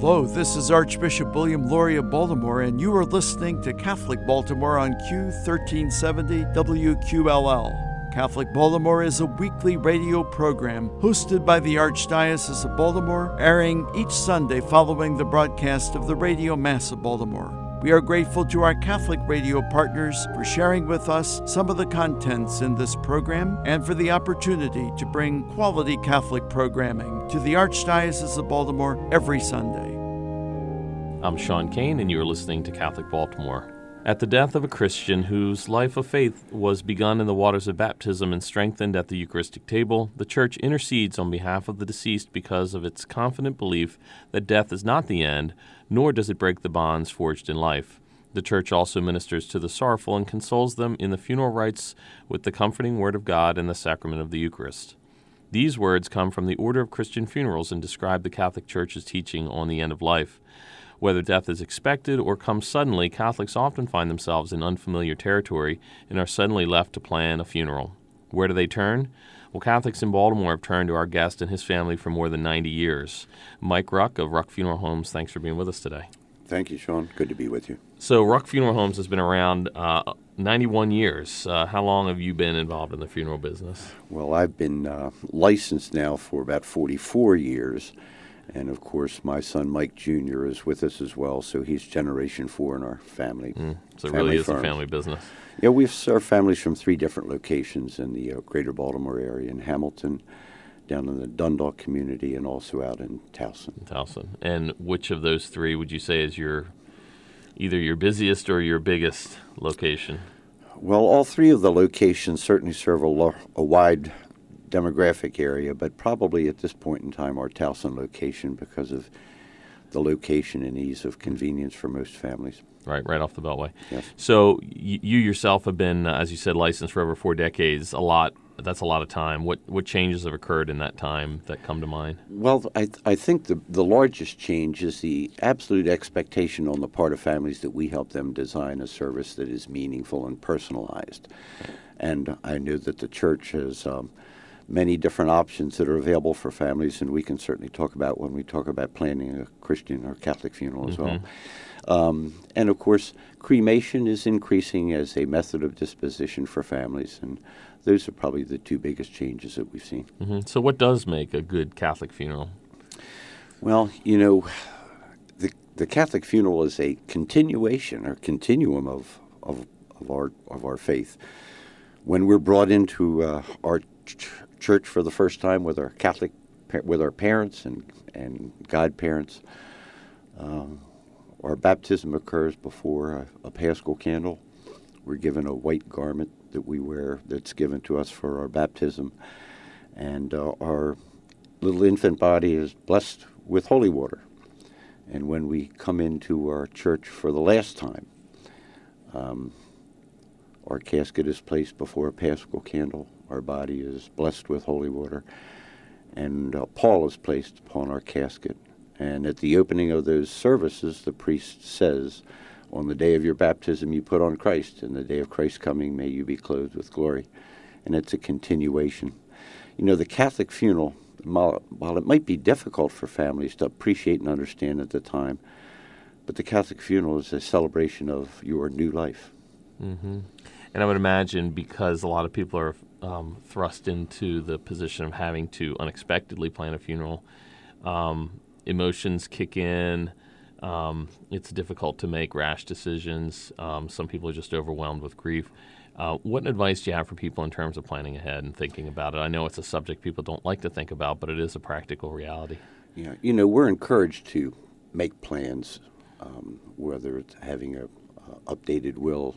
Hello, this is Archbishop William Lori of Baltimore, and you are listening to Catholic Baltimore on Q1370 WQLL. Catholic Baltimore is a weekly radio program hosted by the Archdiocese of Baltimore, airing each Sunday following the broadcast of the Radio Mass of Baltimore. We are grateful to our Catholic radio partners for sharing with us some of the contents in this program and for the opportunity to bring quality Catholic programming to the Archdiocese of Baltimore every Sunday. I'm Sean Kane, and you're listening to Catholic Baltimore. At the death of a Christian whose life of faith was begun in the waters of baptism and strengthened at the Eucharistic table, the Church intercedes on behalf of the deceased because of its confident belief that death is not the end, nor does it break the bonds forged in life. The Church also ministers to the sorrowful and consoles them in the funeral rites with the comforting Word of God and the sacrament of the Eucharist. These words come from the Order of Christian Funerals and describe the Catholic Church's teaching on the end of life. Whether death is expected or comes suddenly, Catholics often find themselves in unfamiliar territory and are suddenly left to plan a funeral. Where do they turn? Well, Catholics in Baltimore have turned to our guest and his family for more than 90 years. Mike Ruck of Ruck Funeral Homes, thanks for being with us today. Thank you, Sean. Good to be with you. So, Ruck Funeral Homes has been around uh, 91 years. Uh, how long have you been involved in the funeral business? Well, I've been uh, licensed now for about 44 years. And of course, my son Mike Jr. is with us as well, so he's generation four in our family. Mm, so, it really is firms. a family business. Yeah, we've served families from three different locations in the uh, greater Baltimore area in Hamilton, down in the Dundalk community, and also out in Towson. Towson. And which of those three would you say is your either your busiest or your biggest location? Well, all three of the locations certainly serve a, lo- a wide demographic area, but probably at this point in time, our Towson location because of the location and ease of convenience for most families. Right, right off the Beltway. Yes. So y- you yourself have been, uh, as you said, licensed for over four decades. A lot. That's a lot of time. What what changes have occurred in that time that come to mind? Well, I, th- I think the, the largest change is the absolute expectation on the part of families that we help them design a service that is meaningful and personalized. And I know that the church has um, many different options that are available for families, and we can certainly talk about when we talk about planning a Christian or Catholic funeral as well. Um, and of course, cremation is increasing as a method of disposition for families, and those are probably the two biggest changes that we've seen. hmm So what does make a good Catholic funeral? Well, you know, the the Catholic funeral is a continuation or continuum of of, of our of our faith. When we're brought into uh, our ch- church for the first time with our Catholic with our parents and and godparents, um, our baptism occurs before a, a Paschal candle. We're given a white garment that we wear that's given to us for our baptism, and uh, our little infant body is blessed with holy water. And when we come into our church for the last time, um, our casket is placed before a paschal candle. Our body is blessed with holy water. And uh, pall is placed upon our casket. And at the opening of those services, the priest says, On the day of your baptism, you put on Christ. And the day of Christ's coming, may you be clothed with glory. And it's a continuation. You know, the Catholic funeral, while it might be difficult for families to appreciate and understand at the time, but the Catholic funeral is a celebration of your new life. hmm And I would imagine because a lot of people are um, thrust into the position of having to unexpectedly plan a funeral, um, emotions kick in. Um, it's difficult to make rash decisions. Um, some people are just overwhelmed with grief. Uh, what advice do you have for people in terms of planning ahead and thinking about it? I know it's a subject people don't like to think about, but it is a practical reality. Yeah, you know, we're encouraged to make plans, um, whether it's having a uh, updated will,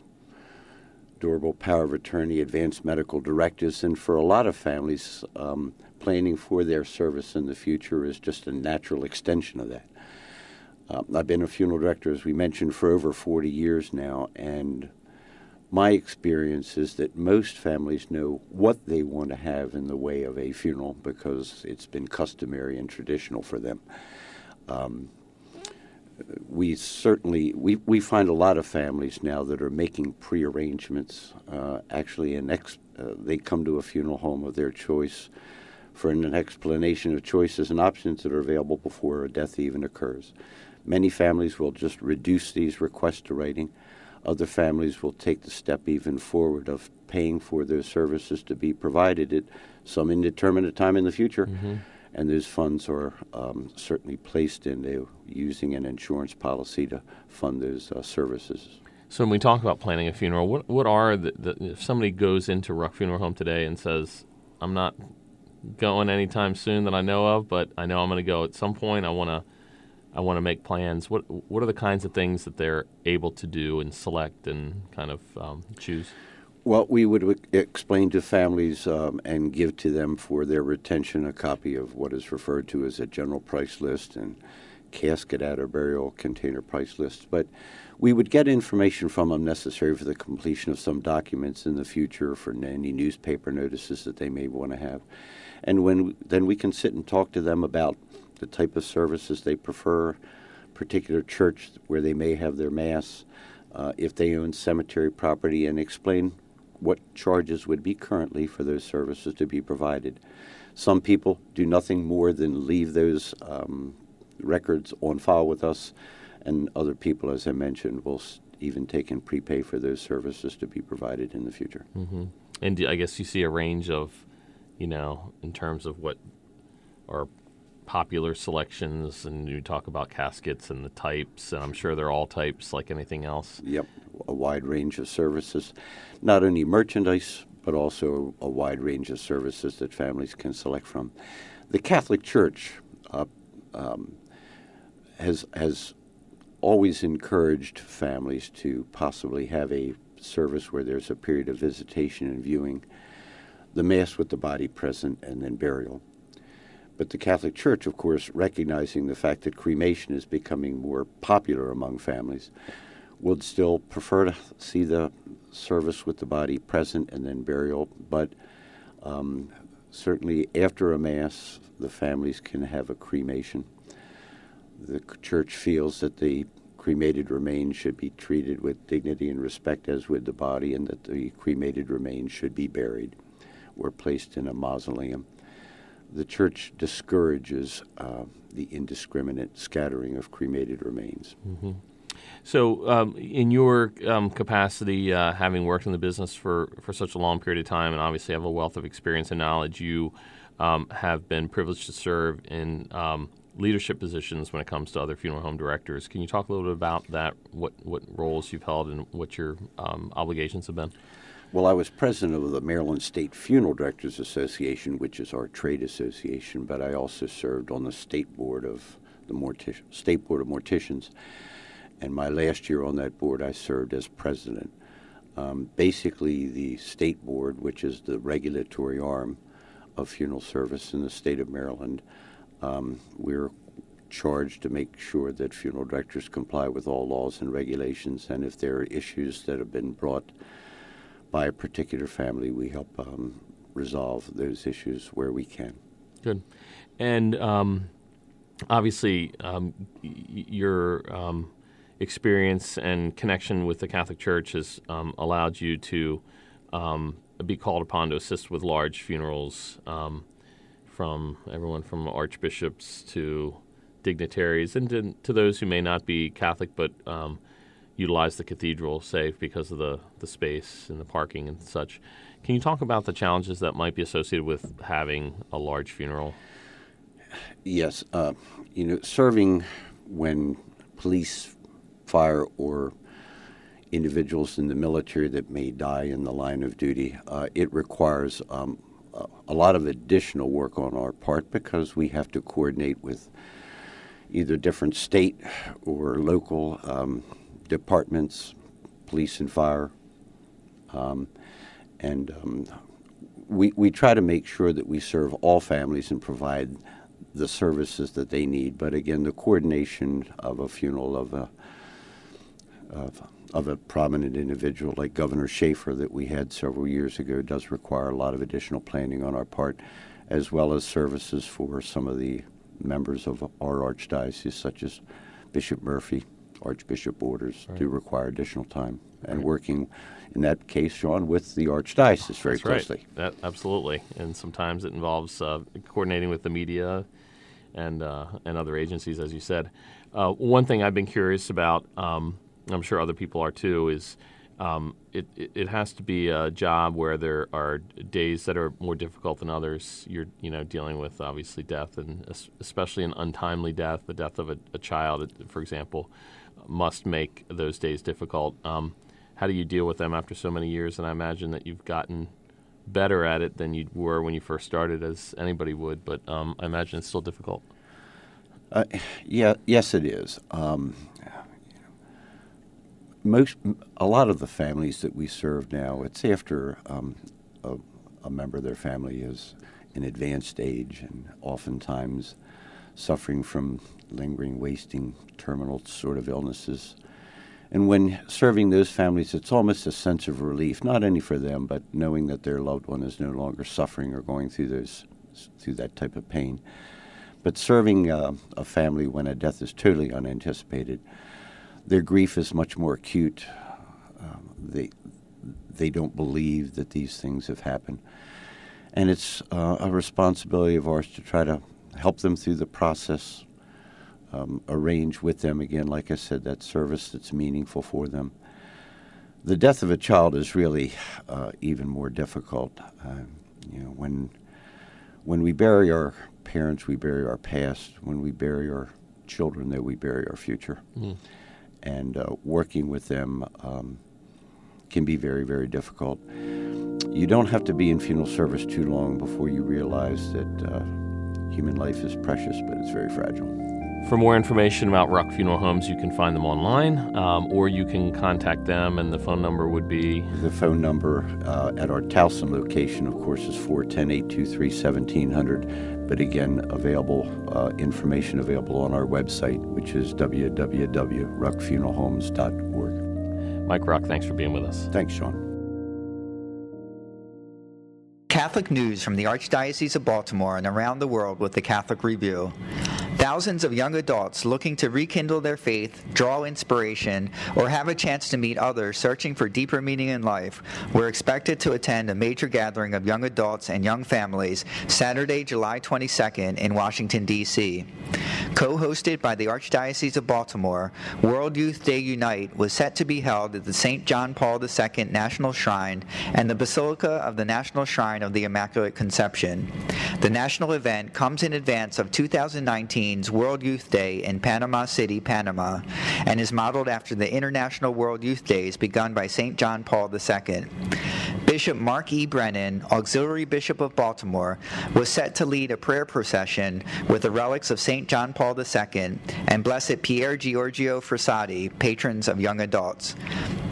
durable power of attorney, advanced medical directives, and for a lot of families, um, planning for their service in the future is just a natural extension of that. Um, I've been a funeral director, as we mentioned, for over 40 years now, and my experience is that most families know what they want to have in the way of a funeral because it's been customary and traditional for them. Um, we certainly we, we find a lot of families now that are making prearrangements. Uh, actually, an ex, uh, they come to a funeral home of their choice for an explanation of choices and options that are available before a death even occurs. Many families will just reduce these requests to writing. Other families will take the step even forward of paying for their services to be provided at some indeterminate time in the future. Mm-hmm. And those funds are um, certainly placed into using an insurance policy to fund those uh, services. So when we talk about planning a funeral, what what are the, the, if somebody goes into Ruck Funeral Home today and says, "I'm not going anytime soon that I know of, but I know I'm going to go at some point. I want to I want to make plans. What what are the kinds of things that they're able to do and select and kind of um, choose? Well, we would explain to families um, and give to them for their retention a copy of what is referred to as a general price list and casket at or burial container price list. But we would get information from them necessary for the completion of some documents in the future for any newspaper notices that they may want to have. And when then we can sit and talk to them about the type of services they prefer, particular church where they may have their mass, uh, if they own cemetery property, and explain what charges would be currently for those services to be provided. Some people do nothing more than leave those um, records on file with us, and other people, as I mentioned, will even take and prepay for those services to be provided in the future. Mm-hmm. And I guess you see a range of, you know, in terms of what are popular selections, and you talk about caskets and the types, and I'm sure they're all types like anything else. Yep, a wide range of services, not only merchandise, but also a wide range of services that families can select from. The Catholic Church uh, um, has has always encouraged families to possibly have a service where there's a period of visitation and viewing, the Mass with the body present, and then burial. But the Catholic Church, of course, recognizing the fact that cremation is becoming more popular among families, would still prefer to see the service with the body present and then burial. But um, certainly after a Mass, the families can have a cremation. The church feels that the cremated remains should be treated with dignity and respect as with the body, and that the cremated remains should be buried or placed in a mausoleum the church discourages uh, the indiscriminate scattering of cremated remains. Mm-hmm. So, um, in your um, capacity, uh, having worked in the business for, for such a long period of time, and obviously have a wealth of experience and knowledge, you um, have been privileged to serve in um, leadership positions when it comes to other funeral home directors. Can you talk a little bit about that? What what roles you've held and what your um, obligations have been? Well, I was president of the Maryland State Funeral Directors Association, which is our trade association, but I also served on the state board of the State Board of Morticians. And my last year on that board, I served as president. Um, basically, the state board, which is the regulatory arm of funeral service in the state of Maryland, um, we're charged to make sure that funeral directors comply with all laws and regulations. And if there are issues that have been brought by a particular family, we help um, resolve those issues where we can. Good. And um, obviously, um, y- your um, experience and connection with the Catholic Church has um, allowed you to um, be called upon to assist with large funerals from everyone from archbishops to dignitaries and to, to, those who may not be Catholic but utilize the cathedral, say, because of the, the space and the parking and such. Can you talk about the challenges that might be associated with having a large funeral? Yes. Uh, you know, serving when police, fire, or individuals in the military that may die in the line of duty, uh, it requires um, a lot of additional work on our part because we have to coordinate with either different state or local um, departments, police and fire, um, and um, we we try to make sure that we serve all families and provide the services that they need. But again, the coordination of a funeral of a of, of a prominent individual like Governor Schaefer that we had several years ago does require a lot of additional planning on our part, as well as services for some of the members of our archdiocese, such as Bishop Murphy Archbishop Borders right. do require additional time. And right. working in that case, Sean, with the Archdiocese very That's closely. Right. That, absolutely. And sometimes it involves uh, coordinating with the media and, uh, and other agencies, as you said. Uh, one thing I've been curious about, um, I'm sure other people are too, is um, it, it, has to be a job where there are days that are more difficult than others. You're you know dealing with obviously death and especially an untimely death, the death of a, a child, for example, must make those days difficult. Um, how do you deal with them after so many years? And I imagine that you've gotten better at it than you were when you first started, as anybody would. But um, I imagine it's still difficult. Uh, yeah, yes, it is. Um, most, a lot of the families that we serve now, it's after um, a, a, member of their family is in advanced age and oftentimes suffering from lingering, wasting, terminal sort of illnesses. And when serving those families, it's almost a sense of relief, not only for them, but knowing that their loved one is no longer suffering or going through those through that type of pain. But serving uh, a family when a death is totally unanticipated, their grief is much more acute. Um, they they don't believe that these things have happened, and it's uh, a responsibility of ours to try to help them through the process, um, arrange with them again, like I said, that service that's meaningful for them. The death of a child is really uh, even more difficult. Uh, you know, when when we bury our parents, we bury our past. When we bury our children, then we bury our future. Mm. And uh, working with them um, can be very, very difficult. You don't have to be in funeral service too long before you realize that uh, human life is precious, but it's very fragile. For more information about Ruck Funeral Homes, you can find them online um, or you can contact them, and the phone number would be? The phone number uh, at our Towson location, of course, is 410 823 1700. But again, available uh, information available on our website, which is www.ruckfuneralhomes.org. Mike Ruck, thanks for being with us. Thanks, Sean. Catholic news from the Archdiocese of Baltimore and around the world with the Catholic Review. Thousands of young adults looking to rekindle their faith, draw inspiration, or have a chance to meet others searching for deeper meaning in life were expected to attend a major gathering of young adults and young families Saturday, July 22nd in Washington, D.C. Co hosted by the Archdiocese of Baltimore, World Youth Day Unite was set to be held at the St. John Paul II National Shrine and the Basilica of the National Shrine of the Immaculate Conception. The national event comes in advance of 2019 World Youth Day in Panama City, Panama, and is modeled after the International World Youth Days begun by St. John Paul II. Bishop Mark E. Brennan, Auxiliary Bishop of Baltimore, was set to lead a prayer procession with the relics of St. John Paul II and Blessed Pier Giorgio Frassati, patrons of young adults.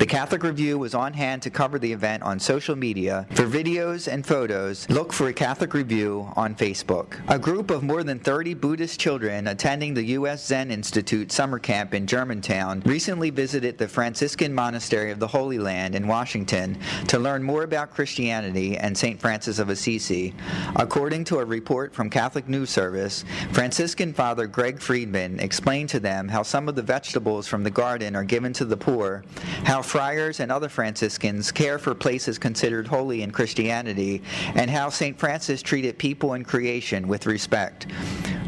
The Catholic Review was on hand to cover the event on social media. For videos and photos, look for a Catholic Review on Facebook. A group of more than 30 Buddhist children attending the U.S. Zen Institute summer camp in Germantown recently visited the Franciscan Monastery of the Holy Land in Washington to learn more about Christianity and St. Francis of Assisi. According to a report from Catholic News Service, Franciscan Father Greg Friedman explained to them how some of the vegetables from the garden are given to the poor, how friars and other Franciscans care for places considered holy in Christianity, and how St. Francis treated people and creation with respect.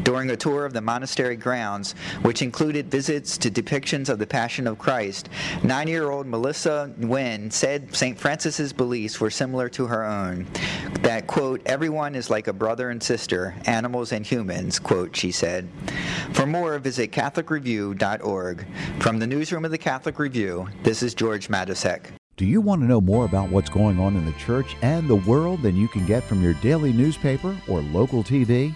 During a tour of the monastery grounds, which included visits to depictions of the Passion of Christ, nine year old Melissa Nguyen said St. Francis's beliefs were similar to her own. That, quote, everyone is like a brother and sister, animals and humans, quote, she said. For more, visit CatholicReview.org. From the newsroom of the Catholic Review, this is George Matysek. Do you want to know more about what's going on in the church and the world than you can get from your daily newspaper or local TV?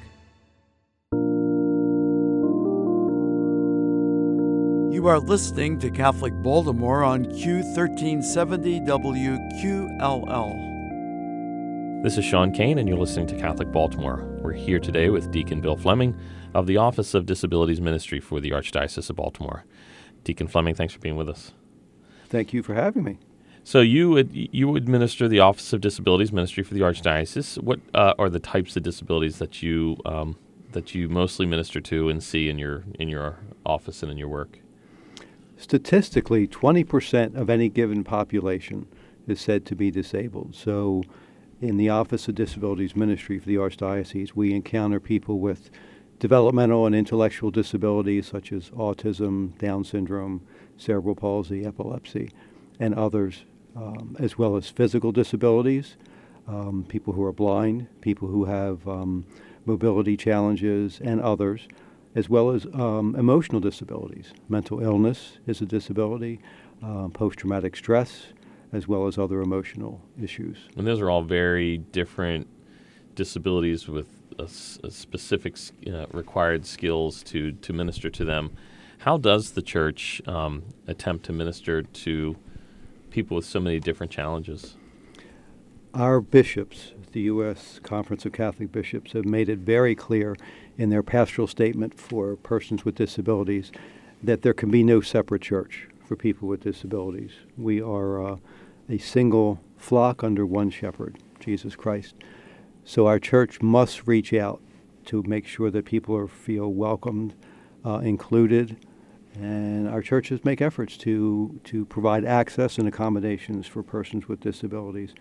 You are listening to Catholic Baltimore on Q1370 WQLL. This is Sean Kane, and you're listening to Catholic Baltimore. We're here today with Deacon Bill Fleming of the Office of Disabilities Ministry for the Archdiocese of Baltimore. Deacon Fleming, thanks for being with us. Thank you for having me. So you would, you administer the Office of Disabilities Ministry for the Archdiocese. What uh, are the types of disabilities that you um, that you mostly minister to and see in your in your office and in your work? Statistically, 20% of any given population is said to be disabled. So, in the Office of Disabilities Ministry for the Archdiocese, we encounter people with developmental and intellectual disabilities such as autism, Down syndrome, cerebral palsy, epilepsy, and others, um, as well as physical disabilities, um, people who are blind, people who have um, mobility challenges, and others as well as um, emotional disabilities. Mental illness is a disability, uh, post traumatic stress, as well as other emotional issues. And those are all very different disabilities with a, a specific uh, required skills to, to minister to them. How does the church um, attempt to minister to people with so many different challenges? Our bishops, the U.S. Conference of Catholic Bishops, have made it very clear in their pastoral statement for persons with disabilities that there can be no separate church for people with disabilities. We are uh, a single flock under one shepherd, Jesus Christ. So our church must reach out to make sure that people are, feel welcomed, uh, included, and our churches make efforts to, to provide access and accommodations for persons with disabilities.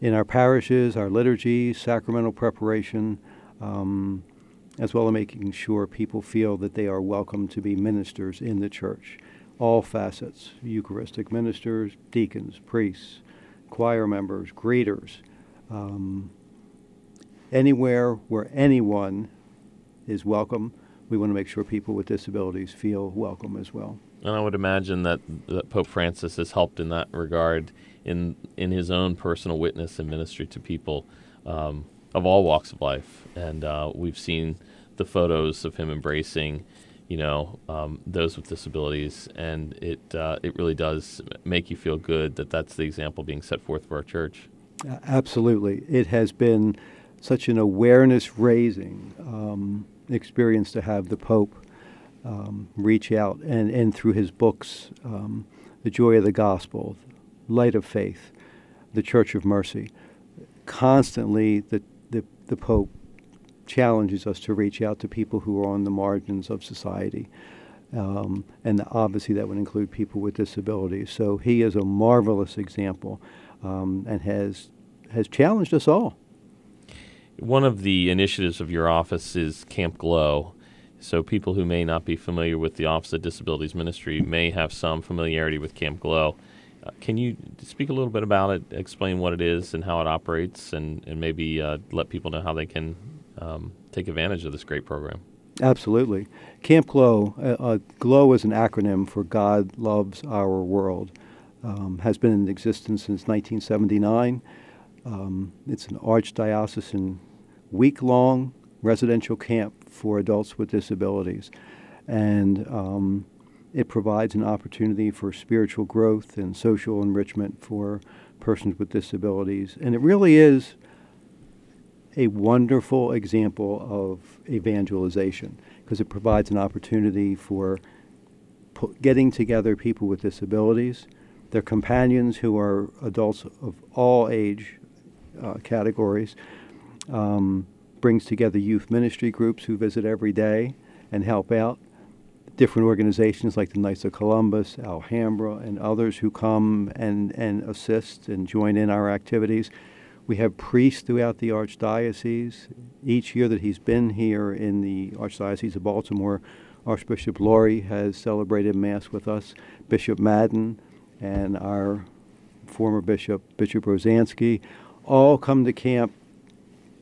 In our parishes, our liturgies, sacramental preparation, um, as well as making sure people feel that they are welcome to be ministers in the church. All facets Eucharistic ministers, deacons, priests, choir members, greeters. Um, anywhere where anyone is welcome, we want to make sure people with disabilities feel welcome as well. And I would imagine that, that Pope Francis has helped in that regard in in his own personal witness and ministry to people um, of all walks of life. And uh, we've seen the photos of him embracing, you know, um, those with disabilities, and it uh, it really does make you feel good that that's the example being set forth for our church. Absolutely, it has been such an awareness raising um, experience to have the Pope um, reach out and and through his books, um, the joy of the gospel, light of faith, the Church of Mercy, constantly the the, Pope challenges us to reach out to people who are on the margins of society. Um, and obviously, that would include people with disabilities. So he is a marvelous example um, and has, has challenged us all. One of the initiatives of your office is Camp Glow. So, people who may not be familiar with the Office of Disabilities Ministry may have some familiarity with Camp Glow. Can you speak a little bit about it, explain what it is and how it operates, and, and maybe uh, let people know how they can um, take advantage of this great program. Absolutely. Camp Glow, uh, uh, GLOW is an acronym for God Loves Our World, um, has been in existence since 1979. Um, it's an archdiocesan week long residential camp for adults with disabilities. And um, it provides an opportunity for spiritual growth and social enrichment for persons with disabilities. And it really is a wonderful example of evangelization because it provides an opportunity for getting together people with disabilities, their companions who are adults of all age uh, categories, um, brings together youth ministry groups who visit every day and help out. Different organizations like the Knights of Columbus, Alhambra, and others who come and, and assist and join in our activities. We have priests throughout the Archdiocese. Each year that he's been here in the Archdiocese of Baltimore, Archbishop Lori has celebrated Mass with us, Bishop Madden, and our former bishop, Bishop Rozanski, all come to camp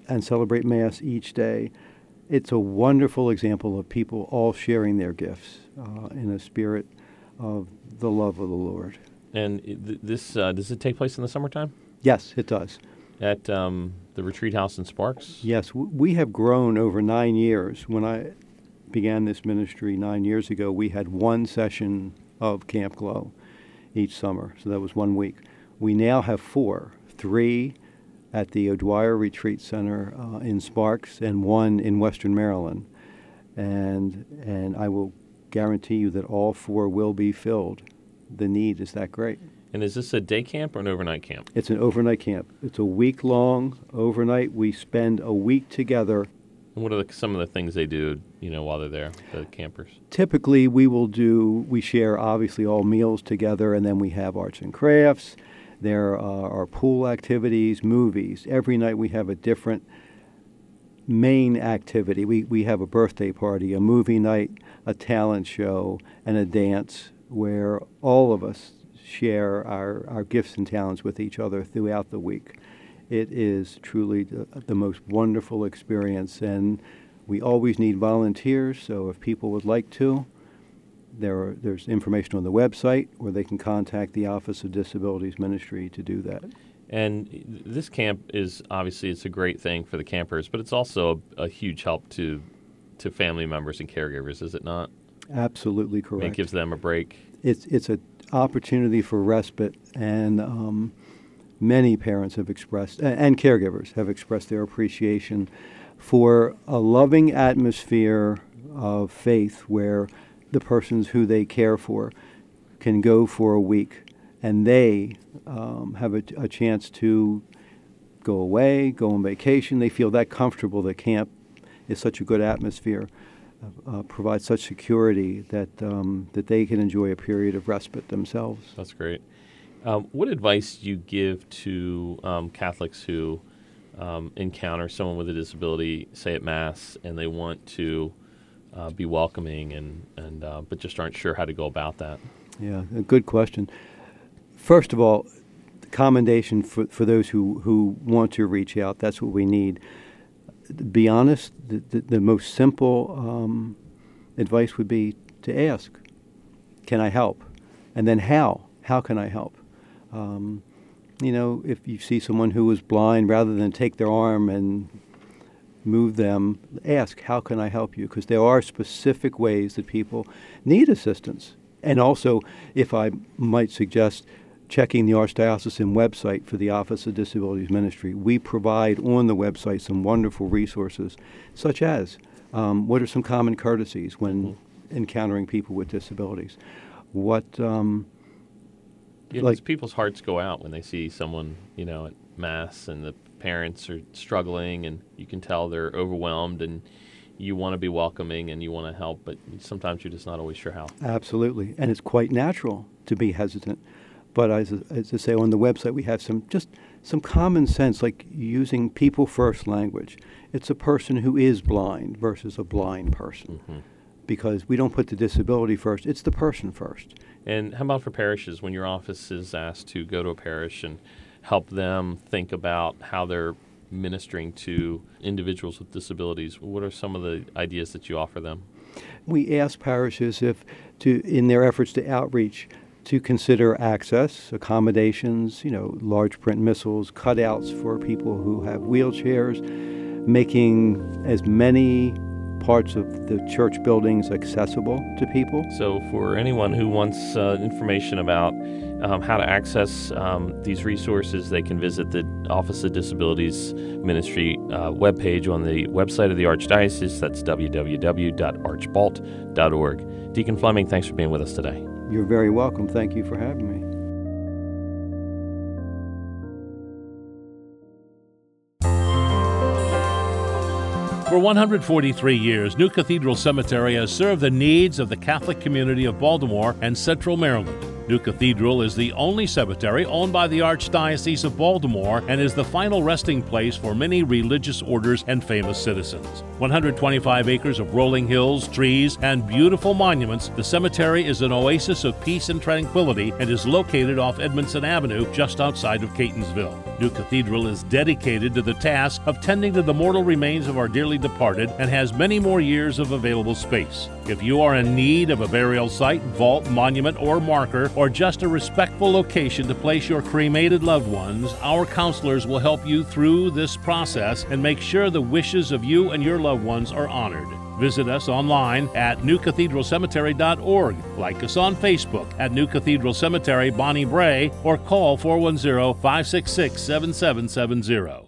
and celebrate Mass each day. It's a wonderful example of people all sharing their gifts uh, in a spirit of the love of the Lord. And th- this uh, does it take place in the summertime? Yes, it does. At um, the retreat house in Sparks? Yes, we have grown over nine years. When I began this ministry nine years ago, we had one session of Camp Glow each summer, so that was one week. We now have four three at the O'Dwyer Retreat Center uh, in Sparks and one in Western Maryland. And, and I will guarantee you that all four will be filled. The need is that great. And is this a day camp or an overnight camp? It's an overnight camp. It's a week long overnight. We spend a week together. And what are the, some of the things they do, you know, while they're there, the campers? Typically, we will do, we share obviously all meals together, and then we have arts and crafts. There are pool activities, movies. Every night we have a different main activity. We, we have a birthday party, a movie night, a talent show, and a dance where all of us share our, our gifts and talents with each other throughout the week. It is truly the, the most wonderful experience, and we always need volunteers, so if people would like to, there are, there's information on the website where they can contact the Office of Disabilities Ministry to do that. And this camp is obviously it's a great thing for the campers, but it's also a, a huge help to to family members and caregivers, is it not? Absolutely correct. It gives them a break. It's it's an opportunity for respite, and um, many parents have expressed and, and caregivers have expressed their appreciation for a loving atmosphere of faith where the persons who they care for can go for a week and they um, have a, a, chance to go away, go on vacation. They feel that comfortable. The camp is such a good atmosphere, uh, uh, provides such security that um, that they can enjoy a period of respite themselves. That's great. Um, what advice do you give to um, Catholics who um, encounter someone with a disability, say at Mass, and they want to uh, be welcoming and and uh, but just aren't sure how to go about that? Yeah, a good question. First of all, commendation for, for those who, who want to reach out. That's what we need. Be honest, the, the, the most simple um, advice would be to ask, "Can I help?" And then how? How can I help? Um, you know, if you see someone who is blind, rather than take their arm and move them, ask, How can I help you? Because there are specific ways that people need assistance. And also, if I might suggest, checking the Archdiocesan website for the Office of Disabilities Ministry. We provide on the website some wonderful resources, such as um, what are some common courtesies when mm-hmm. encountering people with disabilities? What um, yeah, like people's hearts go out when they see someone, you know, at mass and the parents are struggling and you can tell they're overwhelmed and you want to be welcoming and you want to help, but sometimes you're just not always sure how. Absolutely. And it's quite natural to be hesitant. But as, as I say, on the website, we have some just some common sense, like using people first language. It's a person who is blind versus a blind person. Mm-hmm. Because we don't put the disability first, it's the person first. And how about for parishes when your office is asked to go to a parish and help them think about how they're ministering to individuals with disabilities? What are some of the ideas that you offer them? We ask parishes if to in their efforts to outreach to consider access, accommodations, you know, large print missals, cutouts for people who have wheelchairs, making as many parts of the church buildings accessible to people. So, for anyone who wants uh, information about um, how to access um, these resources, they can visit the Office of Disabilities Ministry uh, webpage on the website of the Archdiocese. That's www.archbalt.org. Deacon Fleming, thanks for being with us today. You're very welcome. Thank you for having me. For 143 years, New Cathedral Cemetery has served the needs of the Catholic community of Baltimore and Central Maryland. New Cathedral is the only cemetery owned by the Archdiocese of Baltimore and is the final resting place for many religious orders and famous citizens. 125 acres of rolling hills, trees, and beautiful monuments, the cemetery is an oasis of peace and tranquility and is located off Edmondson Avenue just outside of Catonsville. New Cathedral is dedicated to the task of tending to the mortal remains of our dearly departed and has many more years of available space. If you are in need of a burial site, vault, monument, or marker, or just a respectful location to place your cremated loved ones, our counselors will help you through this process and make sure the wishes of you and your loved ones are honored. Visit us online at newcathedralcemetery.org. Like us on Facebook at New Cathedral Cemetery, Bonnie Brae, or call 410 566 7770.